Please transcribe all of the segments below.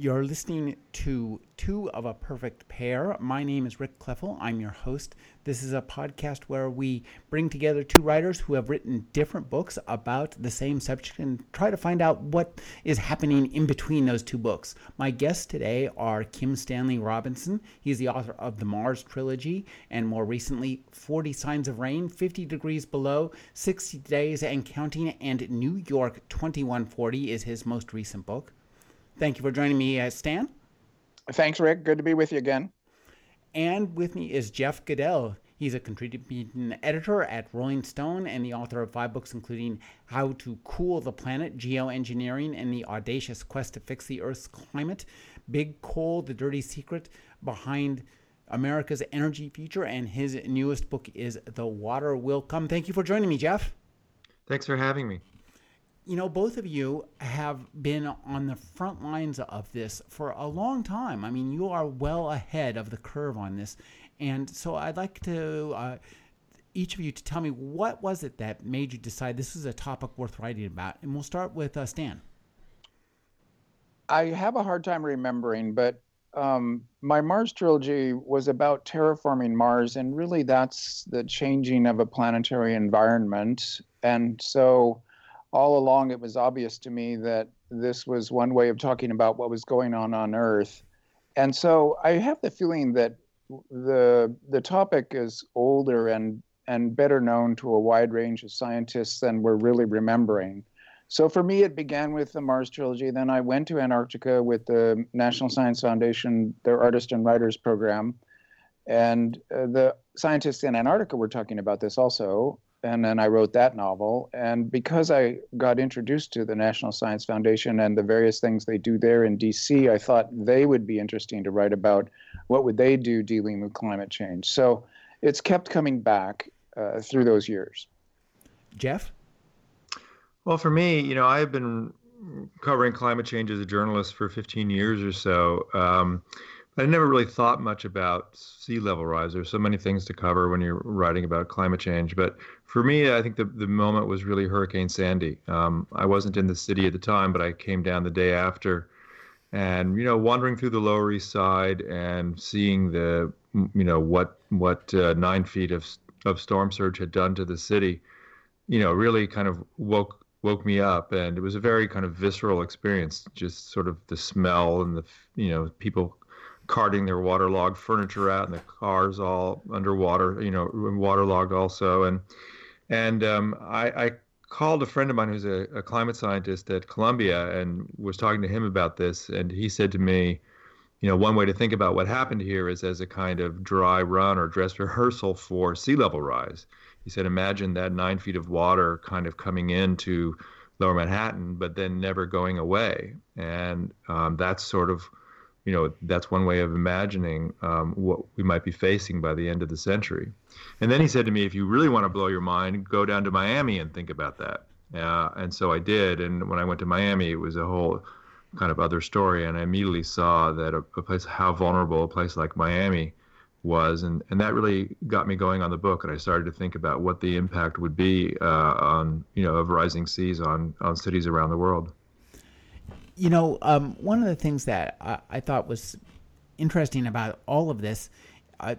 You're listening to Two of a Perfect Pair. My name is Rick Kleffel. I'm your host. This is a podcast where we bring together two writers who have written different books about the same subject and try to find out what is happening in between those two books. My guests today are Kim Stanley Robinson. He's the author of the Mars trilogy and more recently 40 Signs of Rain, 50 Degrees Below, 60 Days and Counting, and New York 2140 is his most recent book. Thank you for joining me, uh, Stan. Thanks, Rick. Good to be with you again. And with me is Jeff Goodell. He's a contributing editor at Rolling Stone and the author of five books, including How to Cool the Planet, Geoengineering, and the Audacious Quest to Fix the Earth's Climate, Big Coal, The Dirty Secret Behind America's Energy Future, and his newest book is The Water Will Come. Thank you for joining me, Jeff. Thanks for having me you know, both of you have been on the front lines of this for a long time. I mean, you are well ahead of the curve on this. And so I'd like to, uh, each of you, to tell me what was it that made you decide this is a topic worth writing about? And we'll start with uh, Stan. I have a hard time remembering, but um, my Mars trilogy was about terraforming Mars, and really that's the changing of a planetary environment. And so all along it was obvious to me that this was one way of talking about what was going on on Earth. And so I have the feeling that the the topic is older and and better known to a wide range of scientists than we're really remembering. So for me, it began with the Mars trilogy. Then I went to Antarctica with the National Science Foundation, their Artist and Writers program. And uh, the scientists in Antarctica were talking about this also and then I wrote that novel. And because I got introduced to the National Science Foundation and the various things they do there in DC, I thought they would be interesting to write about what would they do dealing with climate change. So it's kept coming back uh, through those years. Jeff? Well, for me, you know, I've been covering climate change as a journalist for 15 years or so. Um, I never really thought much about sea level rise. There's so many things to cover when you're writing about climate change. But for me, I think the, the moment was really Hurricane Sandy. Um, I wasn't in the city at the time, but I came down the day after. And, you know, wandering through the Lower East Side and seeing the, you know, what, what uh, nine feet of, of storm surge had done to the city, you know, really kind of woke woke me up and it was a very kind of visceral experience just sort of the smell and the you know people carting their waterlogged furniture out and the cars all underwater, you know, waterlogged also. And and um, I, I, called a friend of mine who's a, a, climate scientist at Columbia and was talking to him about this. And he said to me, you know, one way to think about what happened here is as a kind of dry run or dress rehearsal for sea level rise. He said, imagine that nine feet of water kind of coming into lower Manhattan, but then never going away. And um, that's sort of you know, that's one way of imagining um, what we might be facing by the end of the century. And then he said to me, if you really want to blow your mind, go down to Miami and think about that. Uh, and so I did. And when I went to Miami, it was a whole kind of other story. And I immediately saw that a, a place, how vulnerable a place like Miami was. And, and that really got me going on the book. And I started to think about what the impact would be uh, on, you know, of rising seas on, on cities around the world. You know, um, one of the things that I, I, thought was interesting about all of this, uh,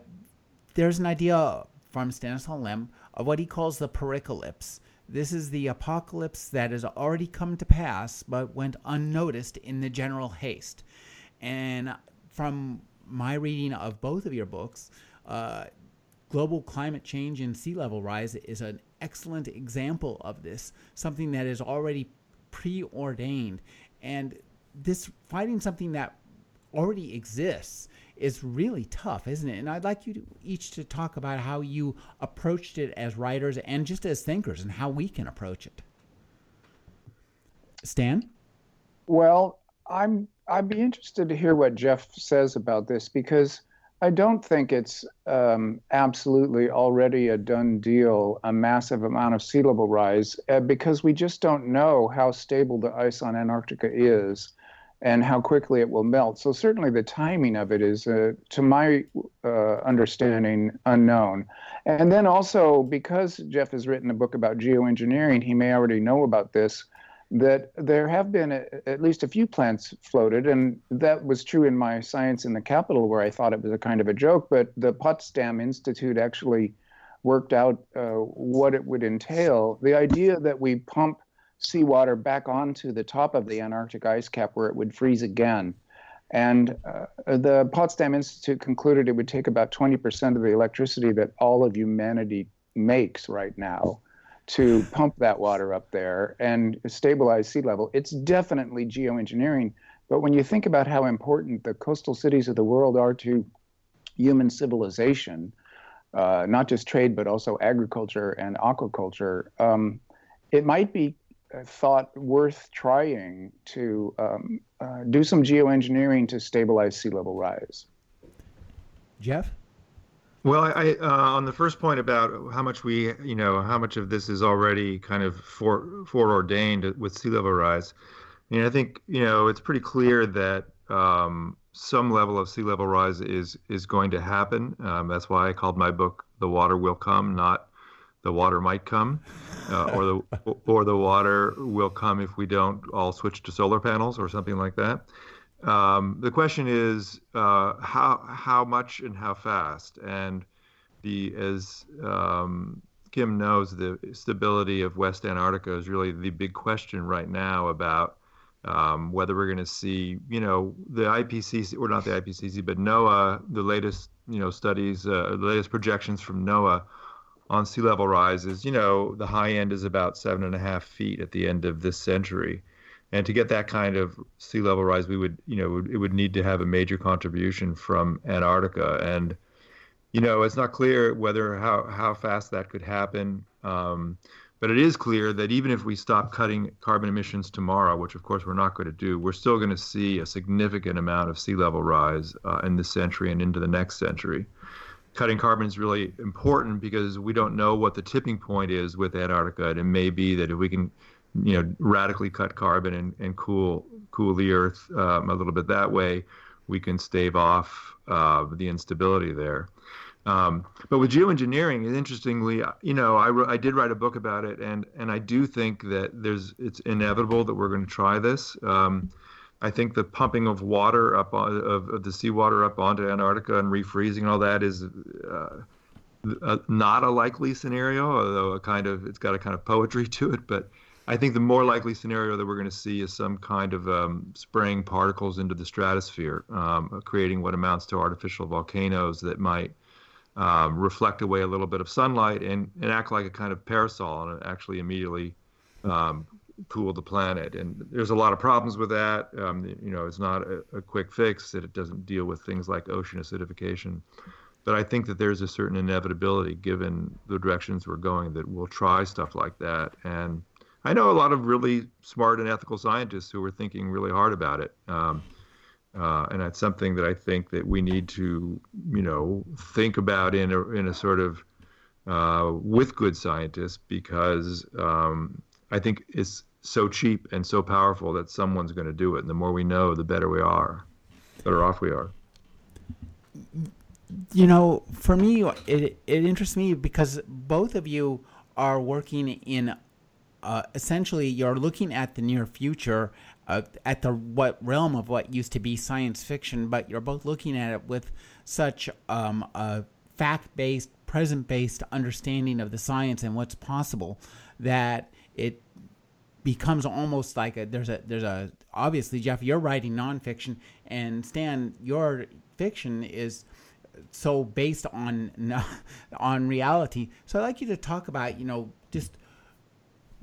there's an idea from Stanislaw Lem of what he calls the pericalypse. This is the apocalypse that has already come to pass but went unnoticed in the general haste. And from my reading of both of your books, uh, global climate change and sea level rise is an excellent example of this, something that is already preordained and this fighting something that already exists is really tough, isn't it? And I'd like you to, each to talk about how you approached it as writers and just as thinkers and how we can approach it. Stan? Well, I'm I'd be interested to hear what Jeff says about this because I don't think it's um, absolutely already a done deal, a massive amount of sea level rise, uh, because we just don't know how stable the ice on Antarctica is. and how quickly it will melt. So certainly the timing of it is, uh, to my uh, understanding, unknown. And then also because Jeff has written a book about geoengineering, he may already know about this. That there have been a, at least a few plants floated, and that was true in my science in the capital, where I thought it was a kind of a joke. But the Potsdam Institute actually worked out uh, what it would entail. The idea that we pump seawater back onto the top of the Antarctic ice cap where it would freeze again. And uh, the Potsdam Institute concluded it would take about 20% of the electricity that all of humanity makes right now to pump that water up there and stabilize sea level. It's definitely geoengineering. But when you think about how important the coastal cities of the world are to human civilization, uh, not just trade, but also agriculture and aquaculture, um, it might be thought worth trying to um, uh, do some geoengineering to stabilize sea level rise. Jeff? Well, I, uh, on the first point about how much we, you know, how much of this is already kind of fore, foreordained with sea level rise. I mean, I think you know it's pretty clear that um, some level of sea level rise is is going to happen. Um, that's why I called my book "The Water Will Come," not the water might come, uh, or the or the water will come if we don't all switch to solar panels or something like that. Um, the question is uh, how how much and how fast, and the as um, Kim knows, the stability of West Antarctica is really the big question right now about um, whether we're going to see, you know, the IPCC or not the IPCC, but NOAA, the latest, you know, studies, uh, the latest projections from NOAA on sea level rise is, you know, the high end is about seven and a half feet at the end of this century. And to get that kind of sea level rise, we would, you know, it would need to have a major contribution from Antarctica. And, you know, it's not clear whether how, how fast that could happen. Um, but it is clear that even if we stop cutting carbon emissions tomorrow, which of course we're not going to do, we're still going to see a significant amount of sea level rise uh, in this century and into the next century cutting carbon is really important because we don't know what the tipping point is with Antarctica. And it may be that if we can, you know, radically cut carbon and, and cool cool the Earth um, a little bit that way, we can stave off uh, the instability there. Um, but with geoengineering, interestingly, you know, I, I did write a book about it, and and I do think that there's it's inevitable that we're going to try this. Um, I think the pumping of water up on, of, of the seawater up onto Antarctica and refreezing and all that is uh, not a likely scenario, although a kind of it's got a kind of poetry to it. But I think the more likely scenario that we're going to see is some kind of um, spraying particles into the stratosphere, um, creating what amounts to artificial volcanoes that might um, reflect away a little bit of sunlight and, and act like a kind of parasol and actually immediately um, cool the planet. And there's a lot of problems with that. Um, you know, it's not a, a, quick fix that it doesn't deal with things like ocean acidification. But I think that there's a certain inevitability, given the directions we're going, that we'll try stuff like that. And I know a lot of really smart and ethical scientists who are thinking really hard about it. Um, uh, and that's something that I think that we need to, you know, think about in a in a sort of uh, with good scientists because um, I think it's so cheap and so powerful that someone's going to do it. And the more we know, the better we are, better off we are. You know, for me, it, it interests me because both of you are working in uh, essentially you're looking at the near future uh, at the what realm of what used to be science fiction, but you're both looking at it with such um, a fact-based, present-based understanding of the science and what's possible that it becomes almost like a there's a there's a obviously Jeff you're writing nonfiction and Stan your fiction is so based on on reality. So I'd like you to talk about you know just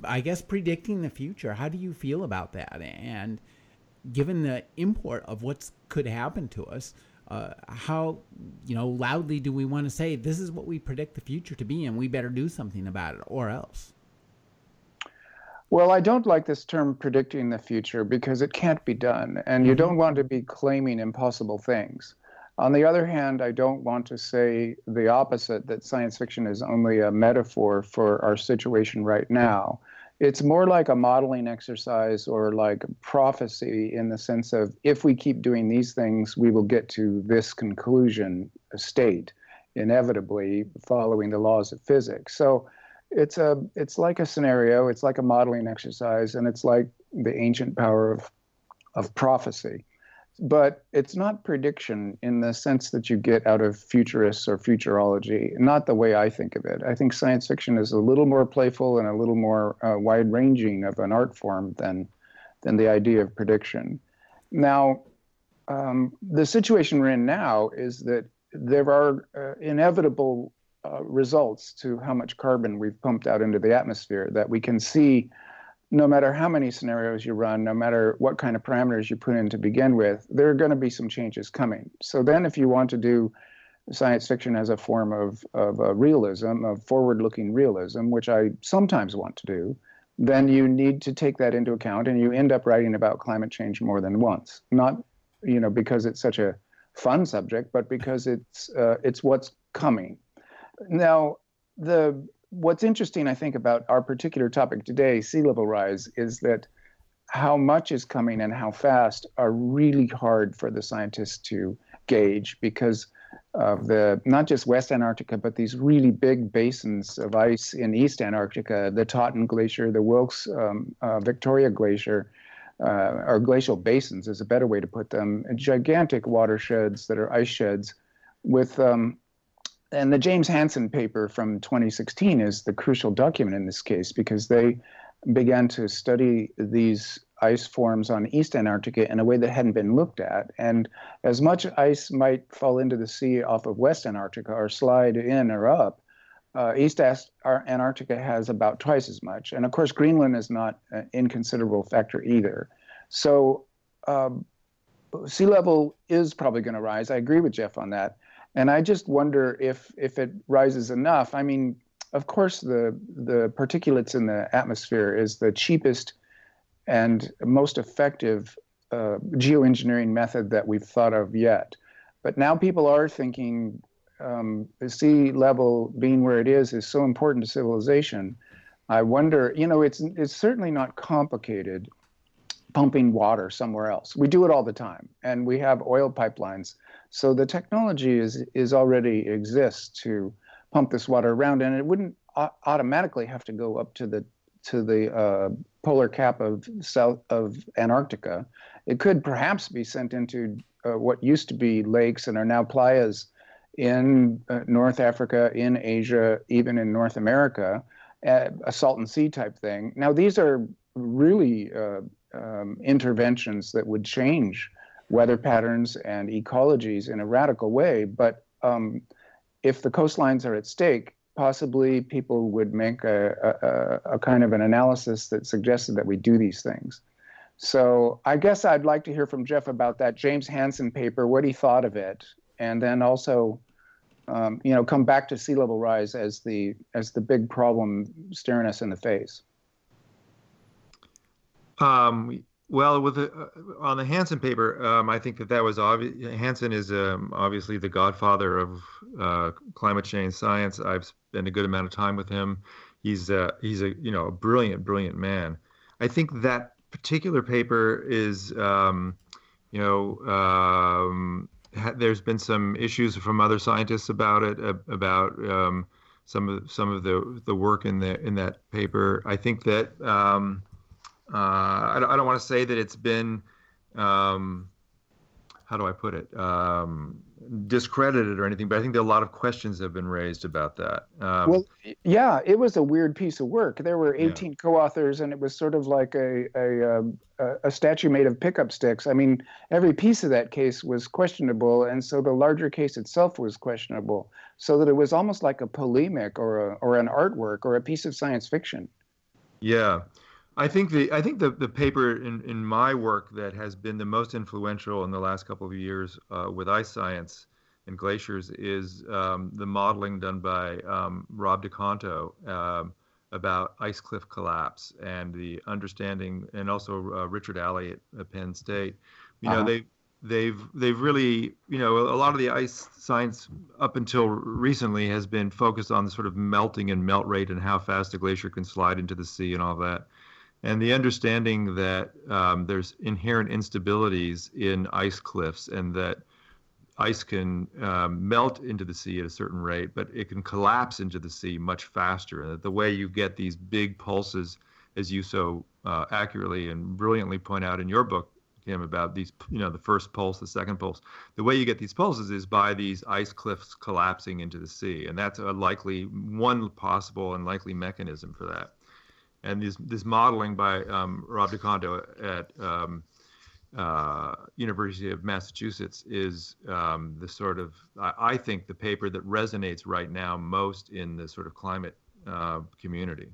I guess predicting the future. How do you feel about that? And given the import of what could happen to us, uh, how you know loudly do we want to say this is what we predict the future to be, and we better do something about it, or else? Well, I don't like this term predicting the future because it can't be done, and you mm-hmm. don't want to be claiming impossible things. On the other hand, I don't want to say the opposite that science fiction is only a metaphor for our situation right now. it's more like a modeling exercise or like prophecy in the sense of if we keep doing these things, we will get to this conclusion state inevitably following the laws of physics. So it's a it's like a scenario, it's like a modeling exercise, and it's like the ancient power of of prophecy but it's not prediction in the sense that you get out of futurists or futurology, not the way I think of it. I think science fiction is a little more playful and a little more uh, wide ranging of an art form than, than the idea of prediction. Now, um, the situation we're in now is that there are uh, inevitable uh, results to how much carbon we've pumped out into the atmosphere that we can see no matter how many scenarios you run, no matter what kind of parameters you put in to begin with, there are going to be some changes coming. So then, if you want to do science fiction as a form of, of uh, realism, of forward looking realism, which I sometimes want to do, then you need to take that into account and you end up writing about climate change more than once. Not, you know, because it's such a fun subject, but because it's, uh, it's what's coming. Now, the what's interesting, I think, about our particular topic today, sea level rise, is that how much is coming and how fast are really hard for the scientists to gauge because of the not just West Antarctica, but these really big basins of ice in East Antarctica, the Totten Glacier, the Wilkes um, uh, Victoria Glacier, uh, or glacial basins is a better way to put them, gigantic watersheds that are ice sheds with um, and the James Hansen paper from 2016 is the crucial document in this case because they began to study these ice forms on East Antarctica in a way that hadn't been looked at. And as much ice might fall into the sea off of West Antarctica or slide in or up, uh, East Antarctica has about twice as much. And of course, Greenland is not an inconsiderable factor either. So um, sea level is probably going to rise. I agree with Jeff on that. And I just wonder if if it rises enough. I mean, of course, the the particulates in the atmosphere is the cheapest and most effective uh, geoengineering method that we've thought of yet. But now people are thinking um, the sea level being where it is is so important to civilization. I wonder, you know, it's it's certainly not complicated pumping water somewhere else. We do it all the time, and we have oil pipelines so the technology is is already exists to pump this water around, and it wouldn't automatically have to go up to the to the uh, polar cap of south of Antarctica. It could perhaps be sent into uh, what used to be lakes and are now playas in uh, North Africa, in Asia, even in North America, a Salton Sea type thing. Now these are really uh, um, interventions that would change weather patterns and ecologies in a radical way. But um, if the coastlines are at stake, possibly people would make a, a, a, kind of an analysis that suggested that we do these things. So I guess I'd like to hear from Jeff about that James Hansen paper, what he thought of it, and then also, um, you know, come back to sea level rise as the as the big problem staring us in the face. Um, well, with the, uh, on the Hansen paper, um, I think that that was obvious. Hansen is um, obviously the godfather of uh, climate change science. I've spent a good amount of time with him. He's uh, he's a you know a brilliant, brilliant man. I think that particular paper is um, you know um, ha- there's been some issues from other scientists about it about um, some of some of the the work in the in that paper. I think that um, uh, I don't, I don't want to say that it's been, um, how do I put it, um, discredited or anything, but I think that a lot of questions have been raised about that. Um, well, yeah, it was a weird piece of work. There were 18 yeah. co-authors, and it was sort of like a, a um, a, a statue made of pickup sticks. I mean, every piece of that case was questionable, and so the larger case itself was questionable. So that it was almost like a polemic or a, or an artwork or a piece of science fiction. Yeah. I think the I think the, the paper in, in my work that has been the most influential in the last couple of years uh, with ice science and glaciers is um, the modeling done by um, Rob DeConto um, about ice cliff collapse and the understanding, and also uh, Richard Alley at, at, Penn State. You uh-huh. know, they they've they've really you know a lot of the ice science up until recently has been focused on the sort of melting and melt rate and how fast a glacier can slide into the sea and all that and the understanding that um, there's inherent instabilities in ice cliffs and that ice can um, melt into the sea at a certain rate, but it can collapse into the sea much faster. And that the way you get these big pulses, as you so uh, accurately and brilliantly point out in your book, Kim, about these, you know, the first pulse, the second pulse, the way you get these pulses is by these ice cliffs collapsing into the sea. And that's a likely, one possible and likely mechanism for that. And this, this modeling by um, Rob DeConto at um, uh, University of Massachusetts is um, the sort of I, I, think the paper that resonates right now most in the sort of climate uh, community.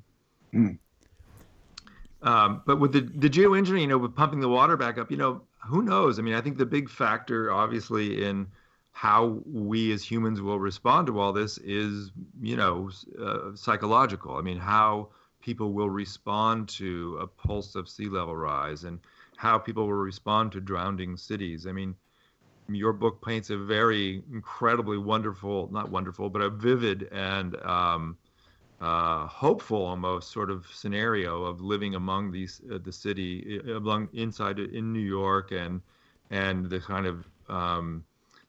Mm. Um, but with the, the geoengineering, you know, with pumping the water back up, you know, who knows? I mean, I think the big factor, obviously, in how we as humans will respond to all this is, you know, uh, psychological. I mean, how people will respond to a pulse of sea level rise and how people will respond to drowning cities. I mean, your book paints a very incredibly wonderful, not wonderful, but a vivid and um, uh, hopeful almost sort of scenario of living among these uh, the city among inside in New York and and the kind of um,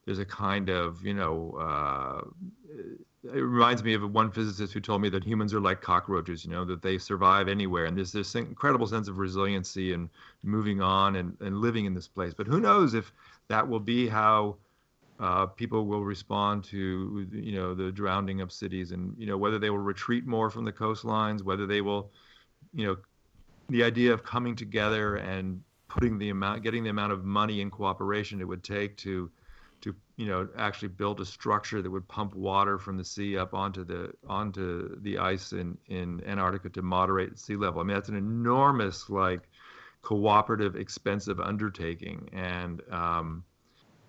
there's a kind of you know uh, it reminds me of one physicist who told me that humans are like cockroaches, you know, that they survive anywhere. And there's this incredible sense of resiliency and moving on and, and living in this place. But who knows if that will be how uh, people will respond to, you know, the drowning of cities and, you know, whether they will retreat more from the coastlines, whether they will, you know, the idea of coming together and putting the amount, getting the amount of money and cooperation it would take to to you know actually build a structure that would pump water from the sea up onto the onto the ice in in Antarctica to moderate sea level. I mean that's an enormous like cooperative expensive undertaking and um,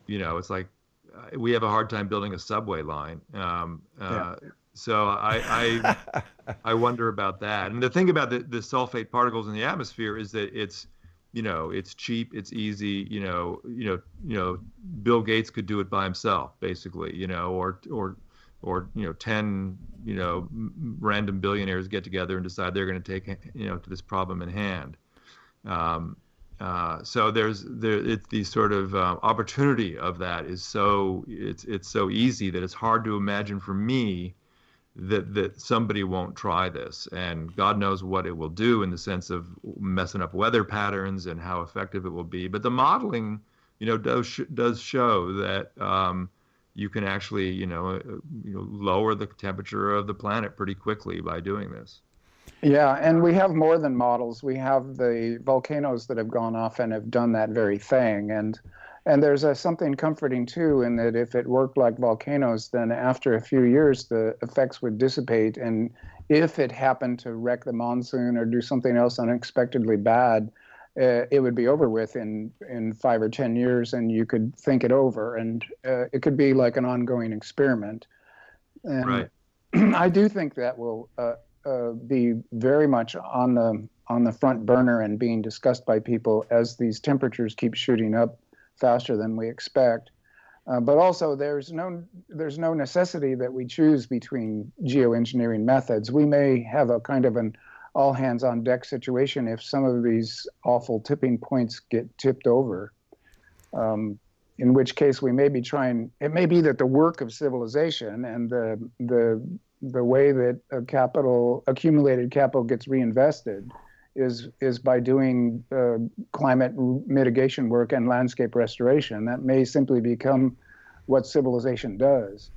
you know it's like uh, we have a hard time building a subway line. Um, uh, yeah. So I I, I wonder about that. And the thing about the, the sulfate particles in the atmosphere is that it's you know it's cheap it's easy you know you know you know bill gates could do it by himself basically you know or or or you know 10 you know random billionaires get together and decide they're going to take you know to this problem in hand. Um, uh, so there's there it's the sort of uh, opportunity of that is so it's it's so easy that it's hard to imagine for me that that somebody won't try this. And god knows what it will do in the sense of messing up weather patterns and how effective it will be. But the modeling you know does does show that um, you can actually you know uh, you know lower the temperature of the planet pretty quickly by doing this. Yeah and we have more than models. We have the volcanoes that have gone off and have done that very thing. And and there's a, something comforting too in that if it worked like volcanoes, then after a few years the effects would dissipate. And if it happened to wreck the monsoon or do something else unexpectedly bad, uh, it would be over with in in five or ten years, and you could think it over, and uh, it could be like an ongoing experiment. And right. I do think that will uh, uh, be very much on the on the front burner and being discussed by people as these temperatures keep shooting up faster than we expect. Uh, but also, there's no there's no necessity that we choose between geoengineering methods. We may have a kind of an all hands on deck situation if some of these awful tipping points get tipped over. Um, in which case, we may be trying. It may be that the work of civilization and the the the way that capital accumulated capital gets reinvested is is by doing uh, climate mitigation work and landscape restoration. That may simply become what civilization does.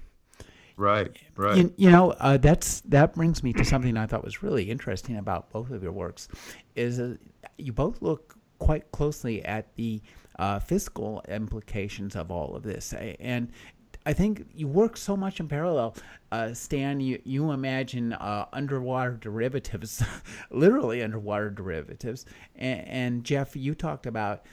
Right, right. You, you know, uh, that's that brings me to something I thought was really interesting about both of your works, is uh, you both look quite closely at the uh, fiscal implications of all of this, and I think you work so much in parallel. Uh, Stan, you, you imagine uh, underwater derivatives, literally underwater derivatives. And, and, Jeff, you talked about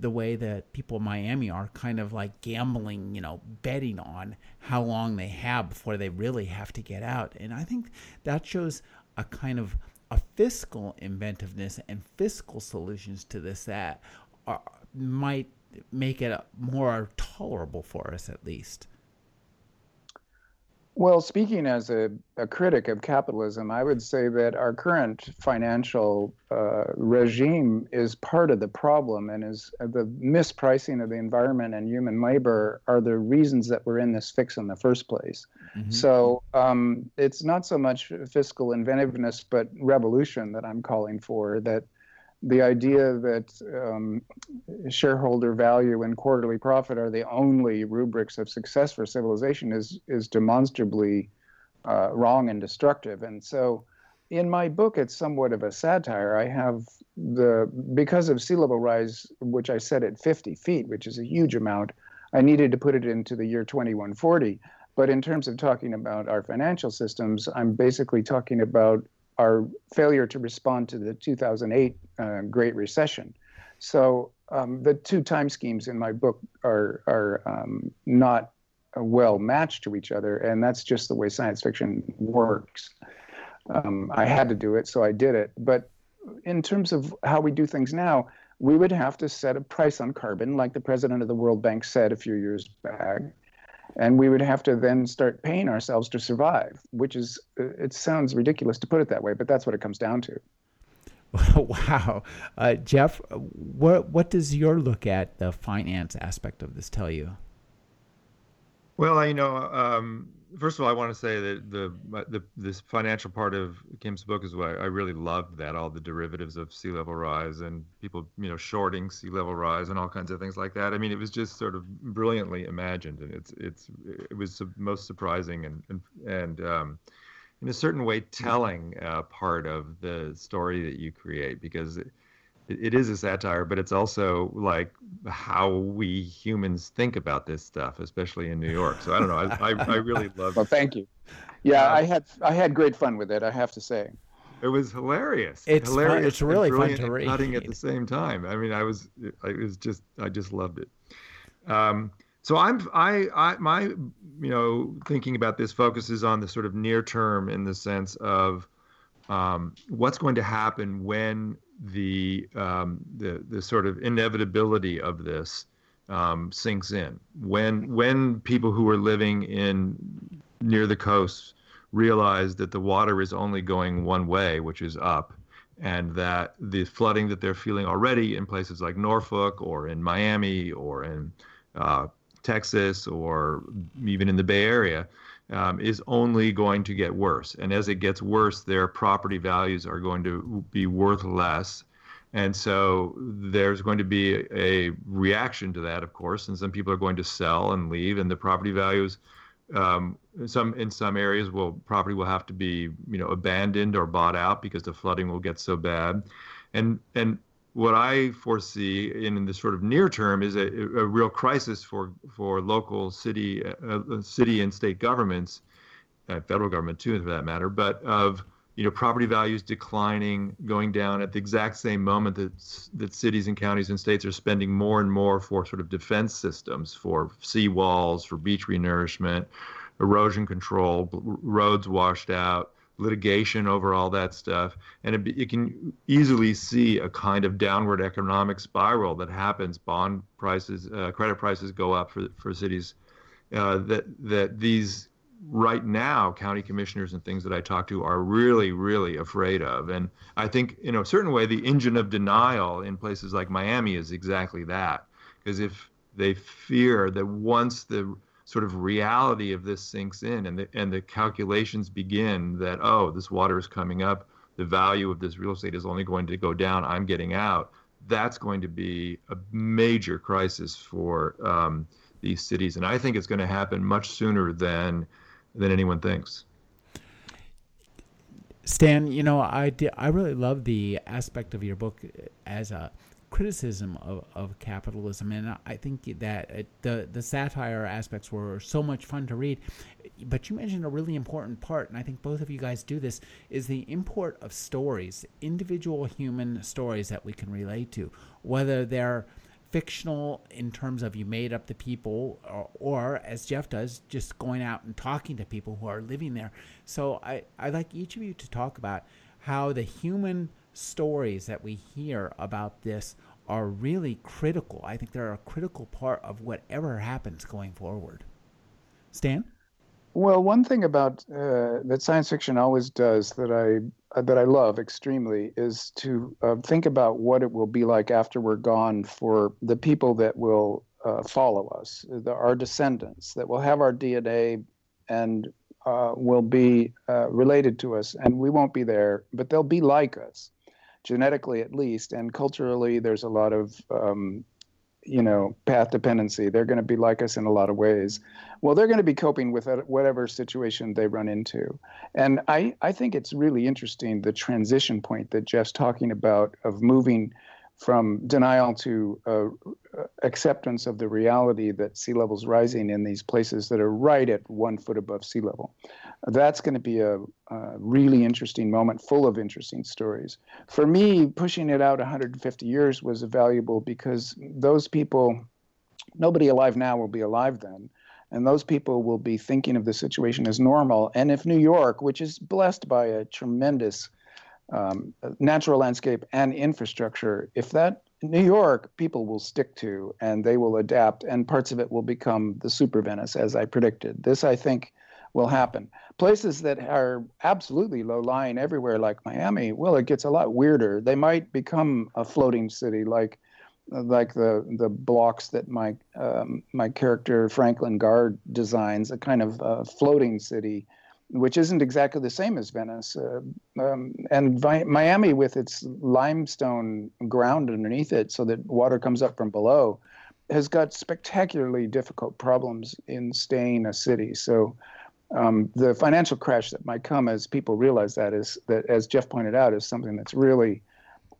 the way that people in Miami are kind of like gambling, you know, betting on how long they have before they really have to get out. And I think that shows a kind of a fiscal inventiveness and fiscal solutions to this that are, might make it more tolerable for us, at least. Well, speaking as a, a critic of capitalism, I would say that our current financial uh, regime is part of the problem, and is uh, the mispricing of the environment and human labor are the reasons that we're in this fix in the first place. Mm-hmm. So um, it's not so much fiscal inventiveness, but revolution that I'm calling for. That the idea that um, shareholder value and quarterly profit are the only rubrics of success for civilization is is demonstrably uh, wrong and destructive. And so, in my book, it's somewhat of a satire. I have the because of sea level rise, which I set at 50 feet, which is a huge amount. I needed to put it into the year 2140. But in terms of talking about our financial systems, I'm basically talking about our failure to respond to the 2008 uh, Great Recession. So um, the two time schemes in my book are are um, not well matched to each other, and that's just the way science fiction works. Um, I had to do it, so I did it. But in terms of how we do things now, we would have to set a price on carbon, like the president of the World Bank said a few years back and we would have to then start paying ourselves to survive which is uh, it sounds ridiculous to put it that way but that's what it comes down to. Wow. Uh, jeff what what does your look at the finance aspect of this tell you well you know um, first of all, I want to say that the the this financial part of Kim's book is what I, I really loved that all the derivatives of sea level rise and people you know shorting sea level rise and all kinds of things like that. I mean, it was just sort of brilliantly imagined, and it's it's it was the most surprising and and and um, in a certain way telling uh, part of the story that you create because. It, it is a satire, but it's also like how we humans think about this stuff, especially in New York. So I don't know. I, I, I really love. Well, thank you. Yeah, um, I had I had great fun with it. I have to say. It was hilarious. It's hilarious. Fun. It's really fun to read. Cutting at the same time. I mean, I was it was just I just loved it. Um, so I'm I I my you know thinking about this focuses on the sort of near term in the sense of um, what's going to happen when the um, the the sort of inevitability of this um, sinks in. When when people who are living in near the coast realize that the water is only going one way, which is up, and that the flooding that they're feeling already in places like Norfolk or in Miami or in uh, Texas or even in the Bay Area um, is only going to get worse. And as it gets worse, their property values are going to be worth less. And so there's going to be a, reaction to that, of course, and some people are going to sell and leave, and the property values. Um, some in some areas will property will have to be you know abandoned or bought out because the flooding will get so bad and and what I foresee in, the sort of near term is a, a real crisis for for local city uh, uh, city and state governments, uh, federal government too, for that matter, but of you know property values declining, going down at the exact same moment that that cities and counties and states are spending more and more for sort of defense systems, for sea walls, for beach renourishment, erosion control, roads washed out litigation over all that stuff, and it, it, can easily see a kind of downward economic spiral that happens. Bond prices, uh, credit prices go up for for cities. Uh, that that these right now county commissioners and things that I talk to are really really afraid of, and I think in a certain way the engine of denial in places like Miami is exactly that, because if they fear that once the sort of reality of this sinks in and the, and the calculations begin that, oh, this water is coming up, the value of this real estate is only going to go down, I'm getting out, that's going to be a major crisis for um, these cities. And I think it's going to happen much sooner than, than anyone thinks. Stan, you know, I, I really love the aspect of your book as a criticism of, of capitalism, and I think that the the satire aspects were so much fun to read. But you mentioned a really important part, and I think both of you guys do this: is the import of stories, individual human stories that we can relate to, whether they're fictional in terms of you made up the people or, or, as jeff does just going out and talking to people who are living there so i i'd like each of you to talk about how the human stories that we hear about this are really critical. I think they're a critical part of whatever happens going forward. Stan? Well, one thing about uh, that science fiction always does that I uh, that I love extremely is to uh, think about what it will be like after we're gone for the people that will uh, follow us, the, our descendants that will have our DNA and uh, will be uh, related to us, and we won't be there, but they'll be like us, genetically at least, and culturally. There's a lot of um, you know path dependency. They're going to be like us in a lot of ways. Well, they're going to be coping with whatever situation they run into, and I I think it's really interesting the transition point that Jeff's talking about of moving from denial to uh, acceptance of the reality that sea level's rising in these places that are right at one foot above sea level. That's going to be a, a, really interesting moment, full of interesting stories. For me, pushing it out 150 years was valuable because those people, nobody alive now will be alive then. And those people will be thinking of the situation as normal. And if New York, which is blessed by a tremendous um, natural landscape and infrastructure, if that New York people will stick to and they will adapt, and parts of it will become the super Venice, as I predicted. This, I think, will happen. Places that are absolutely low lying everywhere, like Miami, well, it gets a lot weirder. They might become a floating city, like like the the blocks that my um, my character Franklin Garr designs, a kind of uh, floating city which isn't exactly the same as Venice. Uh, um, and Vi- Miami, with its limestone ground underneath it, so that water comes up from below, has got spectacularly difficult problems in staying a city. So. Um, the financial crash that might come as people realize that is that, as Jeff pointed out, is something that's really,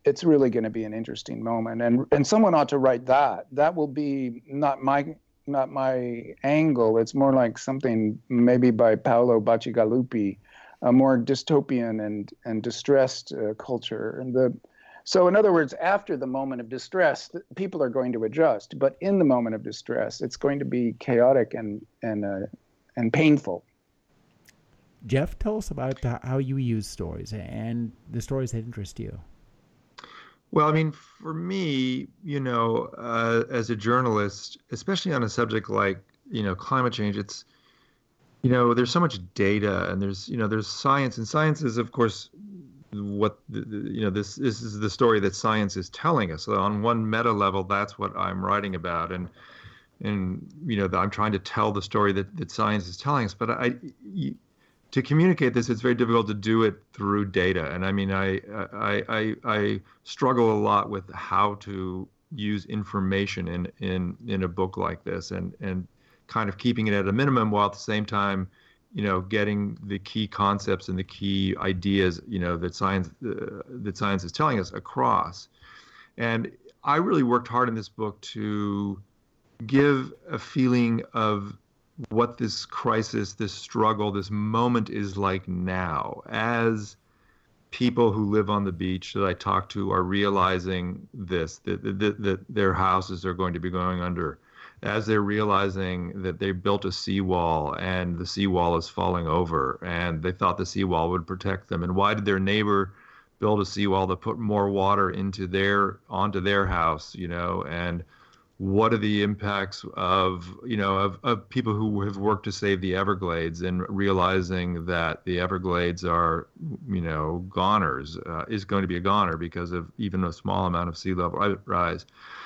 it's really going to be an interesting moment, and and someone ought to write that. That will be not my not my angle. It's more like something maybe by Paolo Bacigalupi, a more dystopian and and distressed uh, culture. And the so, in other words, after the moment of distress, people are going to adjust. But in the moment of distress, it's going to be chaotic and and uh, and painful. Jeff, tell us about how you use stories and the stories that interest you. Well, I mean, for me, you know, uh, as a journalist, especially on a subject like you know climate change, it's you know there's so much data and there's you know there's science and science is of course what the, you know this this is the story that science is telling us. So on one meta level, that's what I'm writing about and and you know I'm trying to tell the story that, that science is telling us. But I, to communicate this, it's very difficult to do it through data. And I mean, I, I, I, I struggle a lot with how to use information in, in, in a book like this and, and kind of keeping it at a minimum while at the same time, you know, getting the key concepts and the key ideas, you know, that science, uh, that science is telling us across. And I really worked hard in this book to give a feeling of what this crisis, this struggle, this moment is like now. As people who live on the beach that I talk to are realizing this that, that, that their houses are going to be going under as they're realizing that they built a seawall and the seawall is falling over and they thought the seawall would protect them. And why did their neighbor build a seawall to put more water into their onto their house you know? And what are the impacts of you know of, of people who have worked to save the Everglades and realizing that the Everglades are you know goners uh, is going to be a goner because of even a small amount of sea level rise.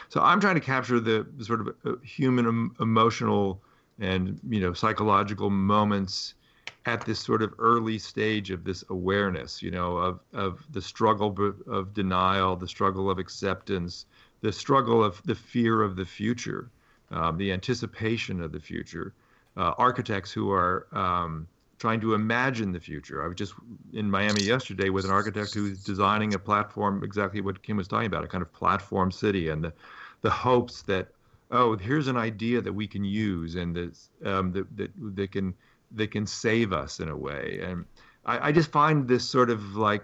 So I'm trying to capture the sort of uh, human emotional and you know psychological moments at this sort of early stage of this awareness, you know, of of the struggle of denial, the struggle of acceptance the struggle of the fear of the future, um, the anticipation of the future, uh, architects who are um, trying to imagine the future. I was just in Miami yesterday with an architect who's designing a platform, exactly what Kim was talking about, a kind of platform city, and the, the hopes that, oh, here's an idea that we can use and um, that, that, that, can, that can save us in a way. And I, I just find this sort of like,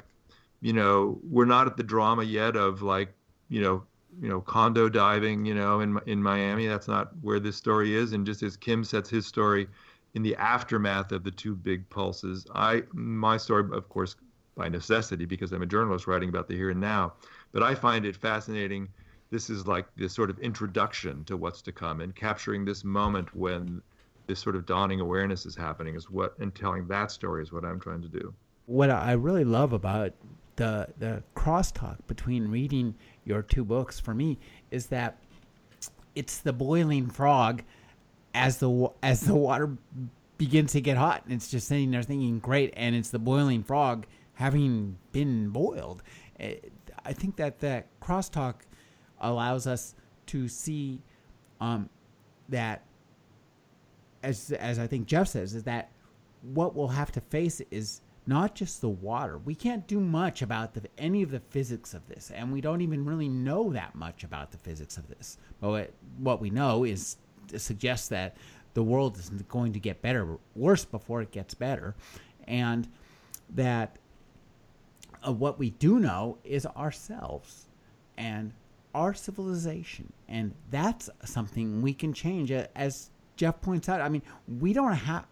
you know, we're not at the drama yet of like, you know, you know condo diving you know in in Miami. That's not where this story is. And just as Kim sets his story in the aftermath of the two big pulses I my story of course by necessity because I'm a journalist writing about the here and now but I find it fascinating. This is like this sort of introduction to what's to come and capturing this moment when this sort of dawning awareness is happening is what and telling that story is what I'm trying to do. What I really love about the the crosstalk between reading your two books for me is that it's the boiling frog as the as the water begins to get hot and it's just sitting there thinking great and it's the boiling frog having been boiled. Eh, I think that that crosstalk allows us to see um, that, as as I think Jeff says, is that what we'll have to face is not just the water. We can't do much about the, any of the physics of this, and we don't even really know that much about the physics of this. But what, what we know is suggests that the world is going to get better, worse before it gets better, and that uh, what we do know is ourselves and our civilization. And that's something we can change. As Jeff points out, I mean, we don't have,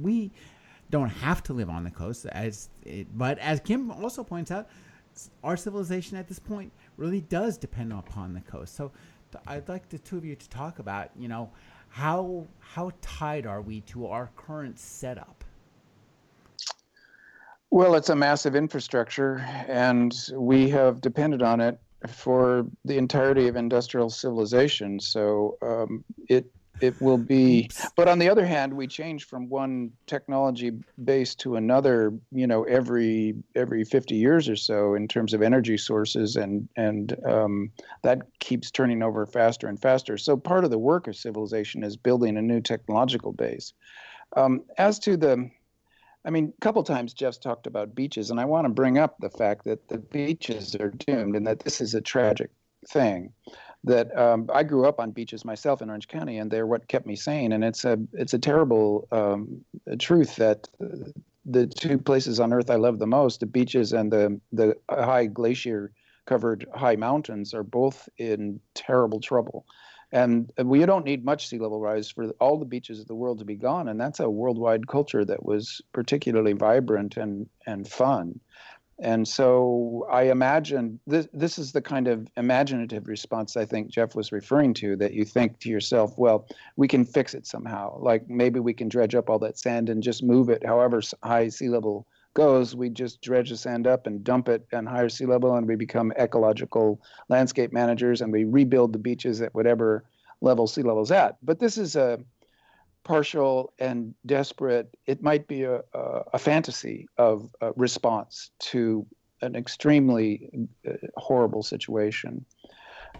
we don't have to live on the coast, as it, but as Kim also points out, our civilization at this point really does depend upon the coast. So I'd like the two of you to talk about, you know, how how tied are we to our current setup? Well, it's a massive infrastructure, and we have depended on it for the entirety of industrial civilization. So um, it it will be but on the other hand we change from one technology base to another you know every every 50 years or so in terms of energy sources and and um, that keeps turning over faster and faster. So part of the work of civilization is building a new technological base. Um, as to the I mean, a couple times Jeff's talked about beaches, and I want to bring up the fact that the beaches are doomed and that this is a tragic thing. That um, I grew up on beaches myself in Orange County, and they're what kept me sane. And it's a it's a terrible um, truth that the two places on Earth I love the most, the beaches and the the high glacier covered high mountains, are both in terrible trouble. And we don't need much sea level rise for all the beaches of the world to be gone. And that's a worldwide culture that was particularly vibrant and, and fun. And so I imagine this, this is the kind of imaginative response I think Jeff was referring to that you think to yourself, well, we can fix it somehow. Like maybe we can dredge up all that sand and just move it however high sea level goes, we just dredge the sand up and dump it on higher sea level, and we become ecological landscape managers, and we rebuild the beaches at whatever level sea level is at. But this is a partial and desperate. It might be a, a, a fantasy of a response to an extremely uh, horrible situation.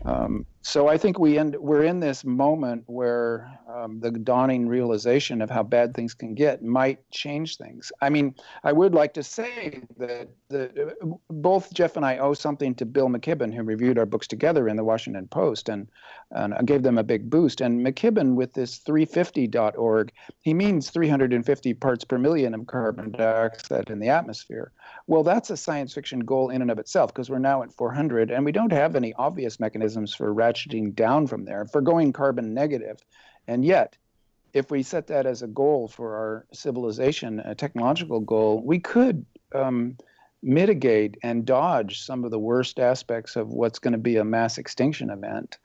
Um, so I think we end, we're in this moment where um, the dawning realization of how bad things can get might change things. I mean, I would like to say that the, both Jeff and I owe something to Bill McKibben, who reviewed our books together in the Washington Post, and, and gave them a big boost. And McKibben, with this 350.org, he means 350 parts per million of carbon dioxide in the atmosphere. Well, that's a science fiction goal in and of itself because we're now at 400, and we don't have any obvious mechanisms for ratcheting down from there, for going carbon negative. And yet, if we set that as a goal for our civilization, a technological goal, we could um, mitigate and dodge some of the worst aspects of what's going to be a mass extinction event.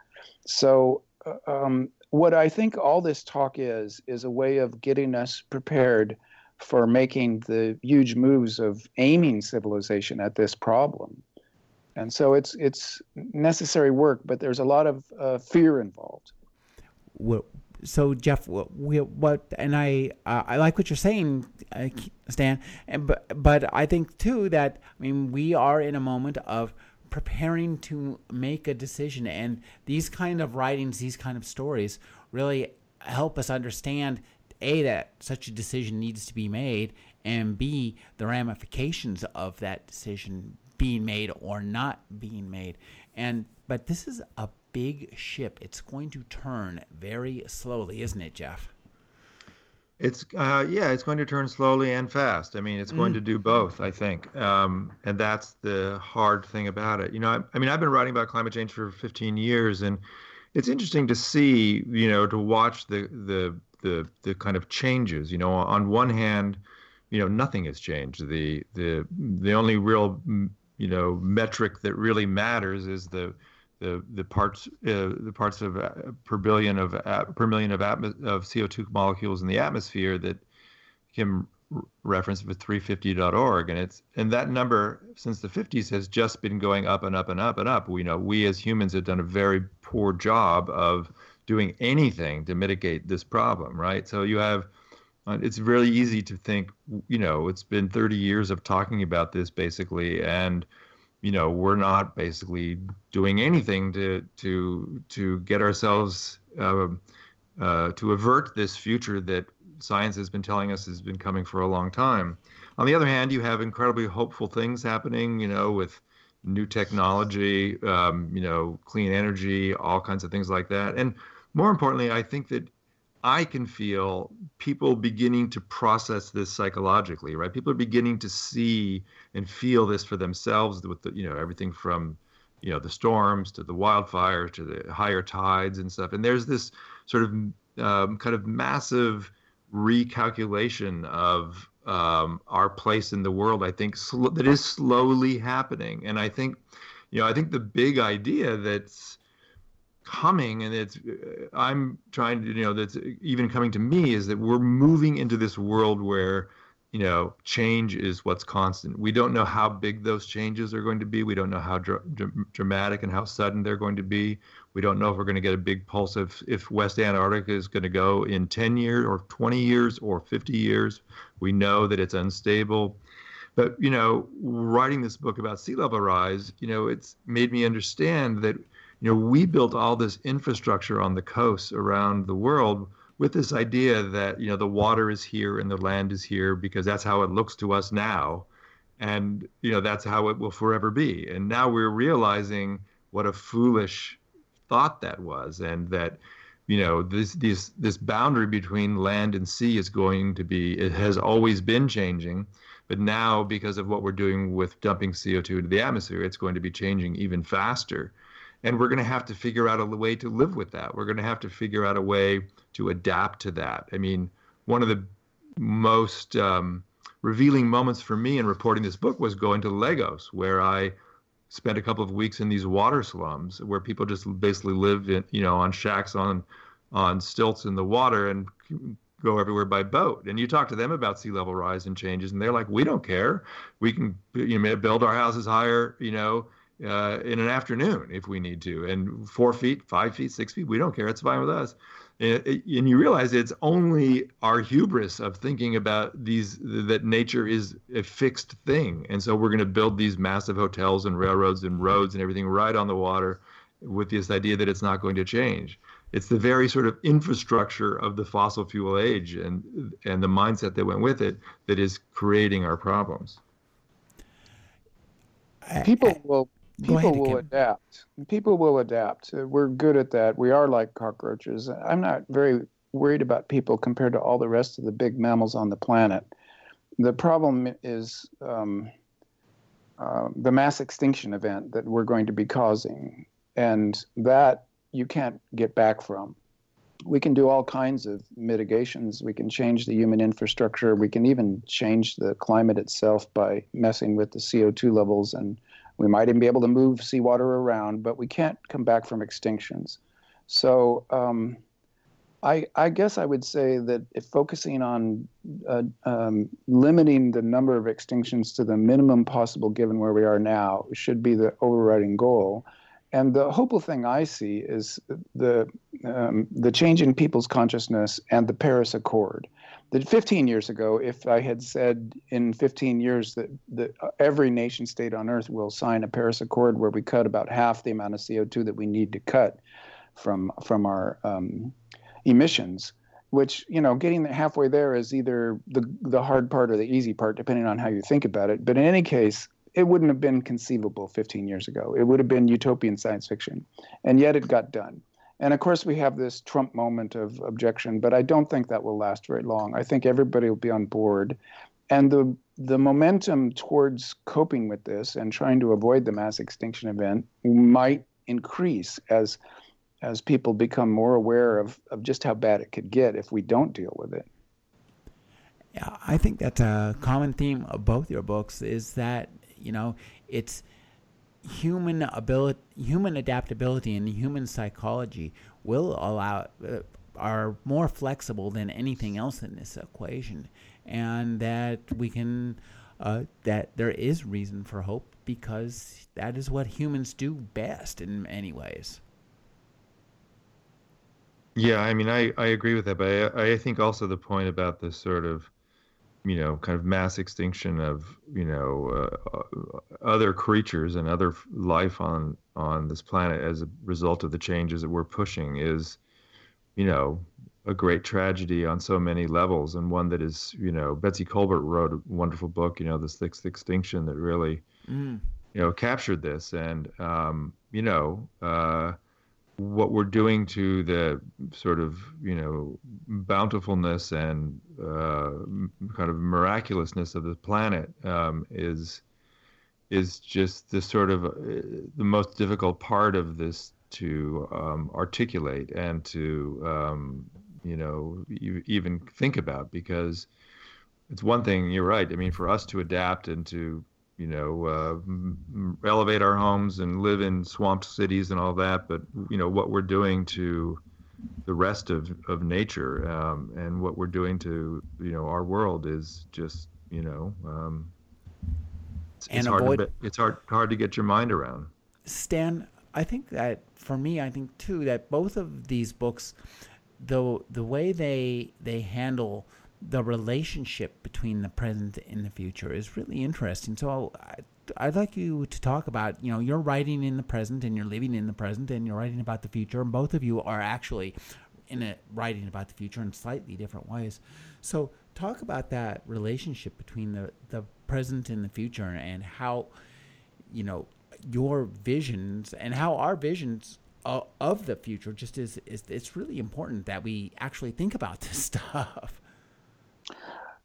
So, uh, um, what I think all this talk is, is a way of getting us prepared for making the huge moves of aiming civilization at this problem and so it's it's necessary work, but there's a lot of uh, fear involved. Well, so Jeff, what, what and I uh, I like what you're saying, Stan, and but but I think too that I mean we are in a moment of preparing to make a decision, and these kind of writings, these kind of stories, really help us understand a that such a decision needs to be made, and b the ramifications of that decision being made or not being made. And but this is a big ship. It's going to turn very slowly, isn't it, Jeff? It's uh, yeah, it's going to turn slowly and fast. I mean, it's going mm. to do both. I think, um, and that's the hard thing about it. You know, I, I, mean, I've been writing about climate change for 15 years, and it's interesting to see, you know, to watch the the the the kind of changes. You know, on one hand, you know, nothing has changed. The the the only real you know metric that really matters is the the the parts uh, the parts of uh, per billion of uh, per million of atmo- of CO2 molecules in the atmosphere that Kim referenced with 350.org and it's and that number since the 50s has just been going up and up and up and up. We know we as humans have done a very poor job of doing anything to mitigate this problem right? So you have uh, it's really easy to think you know it's been 30 years of talking about this basically and you know we're not basically doing anything to to to get ourselves uh, uh, to avert this future that science has been telling us has been coming for a long time. On the other hand, you have incredibly hopeful things happening, you know, with new technology, um, you know, clean energy, all kinds of things like that. And more importantly, I think that I can feel people beginning to process this psychologically, right? People are beginning to see and feel this for themselves with the, you know, everything from, you know, the storms to the wildfires to the higher tides and stuff. And there's this sort of um, kind of massive recalculation of um, our place in the world. I think sl- that is slowly happening, and I think, you know, I think the big idea that's coming and it's uh, i'm trying to you know that's even coming to me is that we're moving into this world where you know change is what's constant we don't know how big those changes are going to be we don't know how dr- dramatic and how sudden they're going to be we don't know if we're going to get a big pulse if, if West Antarctica is going to go in 10 years or 20 years or 50 years. We know that it's unstable. But, you know, writing this book about sea level rise, you know, it's made me understand that, you know, we built all this infrastructure on the coasts around the world with this idea that, you know, the water is here and the land is here because that's how it looks to us now. And, you know, that's how it will forever be. And now we're realizing what a foolish thought that was, and that you know this this this boundary between land and sea is going to be it has always been changing but now because of what we're doing with dumping CO2 into the atmosphere it's going to be changing even faster and we're going to have to figure out a way to live with that. We're going to have to figure out a way to adapt to that. I mean one of the most um, revealing moments for me in reporting this book was going to Lagos where i spent a couple of weeks in these water slums where people just basically live in you know on shacks on on stilts in the water and go everywhere by boat. And you talk to them about sea level rise and changes and they're like we don't care. We can you know build our houses higher you know uh, in an afternoon if we need to. And four feet five feet six feet we don't care. It's fine with us. And, and you realize it's only our hubris of thinking about these that nature is a fixed thing. And so we're going to build these massive hotels and railroads and roads and everything right on the water with this idea that it's not going to change. It's the very sort of infrastructure of the fossil fuel age and and the mindset that went with it that is creating our problems. People will People will adapt. People will adapt. We're good at that. We are like cockroaches. I'm not very worried about people compared to all the rest of the big mammals on the planet. The problem is um, uh, the mass extinction event that we're going to be causing, and that you can't get back from. We can do all kinds of mitigations. We can change the human infrastructure. We can even change the climate itself by messing with the CO2 levels and we might even be able to move seawater around, but we can't come back from extinctions. So um, I, I, guess I would say that focusing on uh, um, limiting the number of extinctions to the minimum possible given where we are now should be the overriding goal. And the hopeful thing I see is the um, the change in people's consciousness and the Paris Accord that 15 years ago, if I had said in 15 years that, that every nation state on earth will sign a Paris Accord where we cut about half the amount of CO2 that we need to cut from from our um, emissions, which you know getting halfway there is either the the hard part or the easy part, depending on how you think about it. But in any case, it wouldn't have been conceivable 15 years ago. It would have been utopian science fiction, and yet it got done. And of course, we have this Trump moment of objection, but I don't think that will last very long. I think everybody will be on board. And the, the momentum towards coping with this and trying to avoid the mass extinction event might increase as, as people become more aware of, of just how bad it could get if we don't deal with it. Yeah, I think that's a uh, common theme of both your books is that, you know, it's human ability, human adaptability, and human psychology will allow uh, are more flexible than anything else in this equation, and that we can uh, that there is reason for hope because that is what humans do best in many ways. Yeah, I mean, I, I agree with that, but I, I think also the point about this sort of, you know, kind of mass extinction of, you know, uh, other creatures and other life on on this planet as a result of the changes that we're pushing is, you know, a great tragedy on so many levels, and one that is, you know, Betsy Kolbert wrote a wonderful book, you know, The Sixth Extinction, that really, mm. you know, captured this, and um, you know. Uh, what we're doing to the sort of you know bountifulness and uh, kind of miraculousness of the planet um, is is just the sort of uh, the most difficult part of this to um, articulate and to um, you know even think about because it's one thing you're right i mean for us to adapt and to you know, uh, elevate our homes and live in swamp cities and all that. But you know what we're doing to the rest of of nature um, and what we're doing to you know our world is just you know um, it's, it's hard to, it's hard hard to get your mind around. Stan, I think that for me, I think too that both of these books, though the way they they handle the relationship between the present and the future is really interesting. So I, would like you to talk about, you know, you're writing in the present and you're living in the present and you're writing about the future, and both of you are actually in a writing about the future in slightly different ways. So talk about that relationship between the, the present and the future and how, you know, your visions and how our visions of, of the future just is, is it's really important that we actually think about this stuff.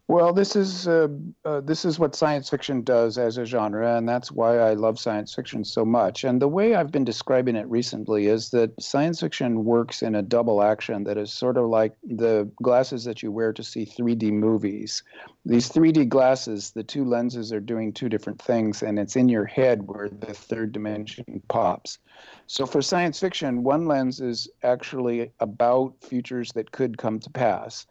Well, this is uh, uh, this is what science fiction does as a genre, and that's why I love science fiction so much. And the way I've been describing it recently is that science fiction works in a double action that is sort of like the glasses that you wear to see 3D movies. These 3D glasses, the two lenses are doing two different things, and it's in your head where the third dimension pops. So for science fiction, one lens is actually about futures that could come to pass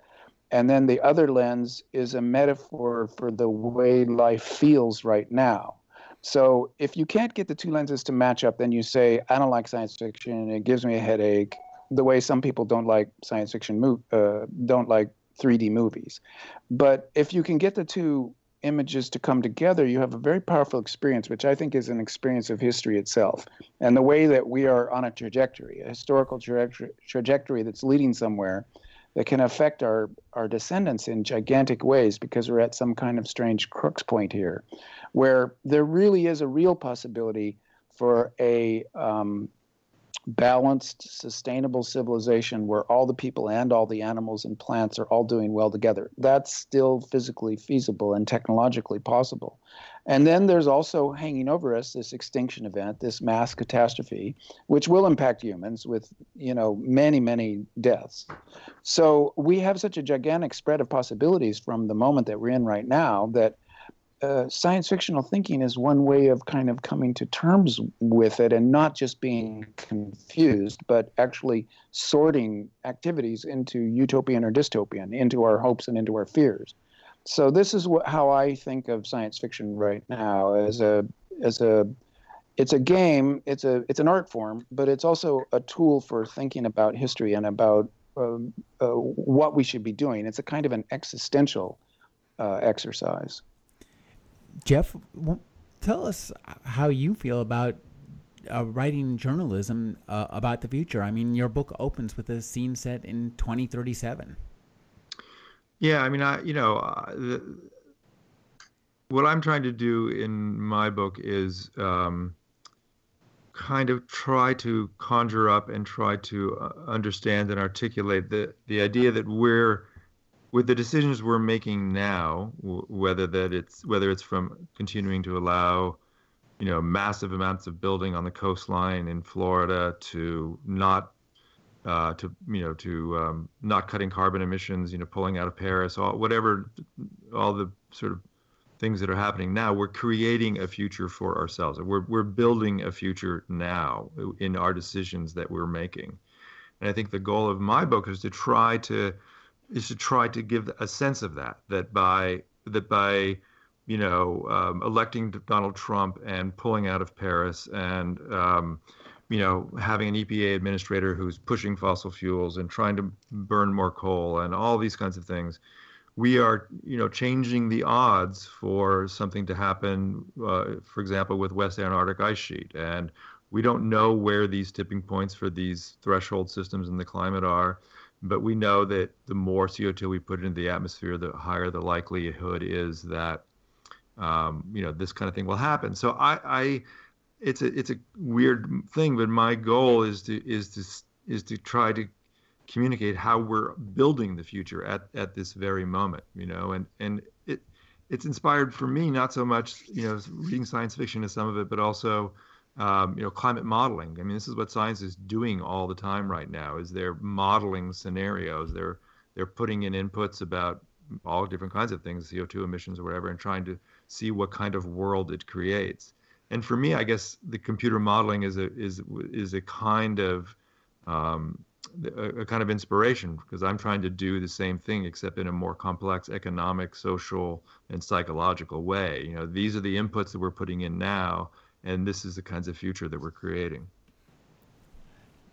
and then the other lens is a metaphor for the way life feels right now. So if you can't get the two lenses to match up, then you say, I don't like science fiction, it gives me a headache, the way some people don't like science fiction, mo- uh, don't like 3D movies. But if you can get the two images to come together, you have a very powerful experience, which I think is an experience of history itself. And the way that we are on a trajectory, a historical trajectory, trajectory that's leading somewhere, that can affect our, our descendants in gigantic ways because we're at some kind of strange crux point here, where there really is a real possibility for a um, balanced, sustainable civilization where all the people and all the animals and plants are all doing well together. That's still physically feasible and technologically possible. And then there's also hanging over us this extinction event, this mass catastrophe, which will impact humans with, you know, many, many deaths. So we have such a gigantic spread of possibilities from the moment that we're in right now that uh, science fictional thinking is one way of kind of coming to terms with it and not just being confused, but actually sorting activities into utopian or dystopian, into our hopes and into our fears. So this is what, how I think of science fiction right now as a as a it's a game it's a it's an art form but it's also a tool for thinking about history and about uh, uh, what we should be doing. It's a kind of an existential uh, exercise jeff tell us how you feel about uh, writing journalism uh, about the future. I mean your book opens with a scene set in 2037 yeah, I mean, I you know, uh, the, what I'm trying to do in my book is um, kind of try to conjure up and try to uh, understand and articulate the the idea that we're with the decisions we're making now, w- whether that it's whether it's from continuing to allow you know massive amounts of building on the coastline in Florida to not uh, to you know to um, not cutting carbon emissions, you know, pulling out of Paris, all whatever, all the sort of things that are happening now, we're creating a future for ourselves. We're we're building a future now in our decisions that we're making. And I think the goal of my book is to try to is to try to give a sense of that that by that by you know um, electing Donald Trump and pulling out of Paris and um, you know having an EPA administrator who's pushing fossil fuels and trying to burn more coal and all these kinds of things we are you know changing the odds for something to happen uh, for example with west antarctic ice sheet. And we don't know where these tipping points for these threshold systems in the climate are but we know that the more CO2 we put into the atmosphere, the higher the likelihood is that um, you know this kind of thing will happen. So I, I, it's a it's a weird thing, but my goal is to is to is to try to communicate how we're building the future at at this very moment. You know, and and it it's inspired for me not so much you know reading science fiction as some of it, but also um, you know, climate modeling. I mean, this is what science is doing all the time right now. Is they're modeling scenarios. They're they're putting in inputs about all different kinds of things, CO2 emissions or whatever, and trying to see what kind of world it creates. And for me, I guess the computer modeling is a is is a kind of um, a, a, kind of inspiration because I'm trying to do the same thing except in a more complex economic, social, and psychological way. You know, these are the inputs that we're putting in now and this is the kinds of future that we're creating.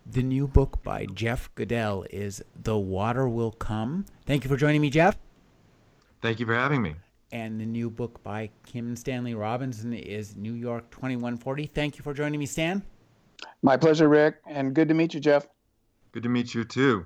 The new book by Jeff Goodell is The Water Will Come. Thank you for joining me, Jeff. Thank you for having me. And the new book by Kim Stanley Robinson is New York 2140. Thank you for joining me, Stan. My pleasure, Rick, and good to meet you, Jeff. Good to meet you, too.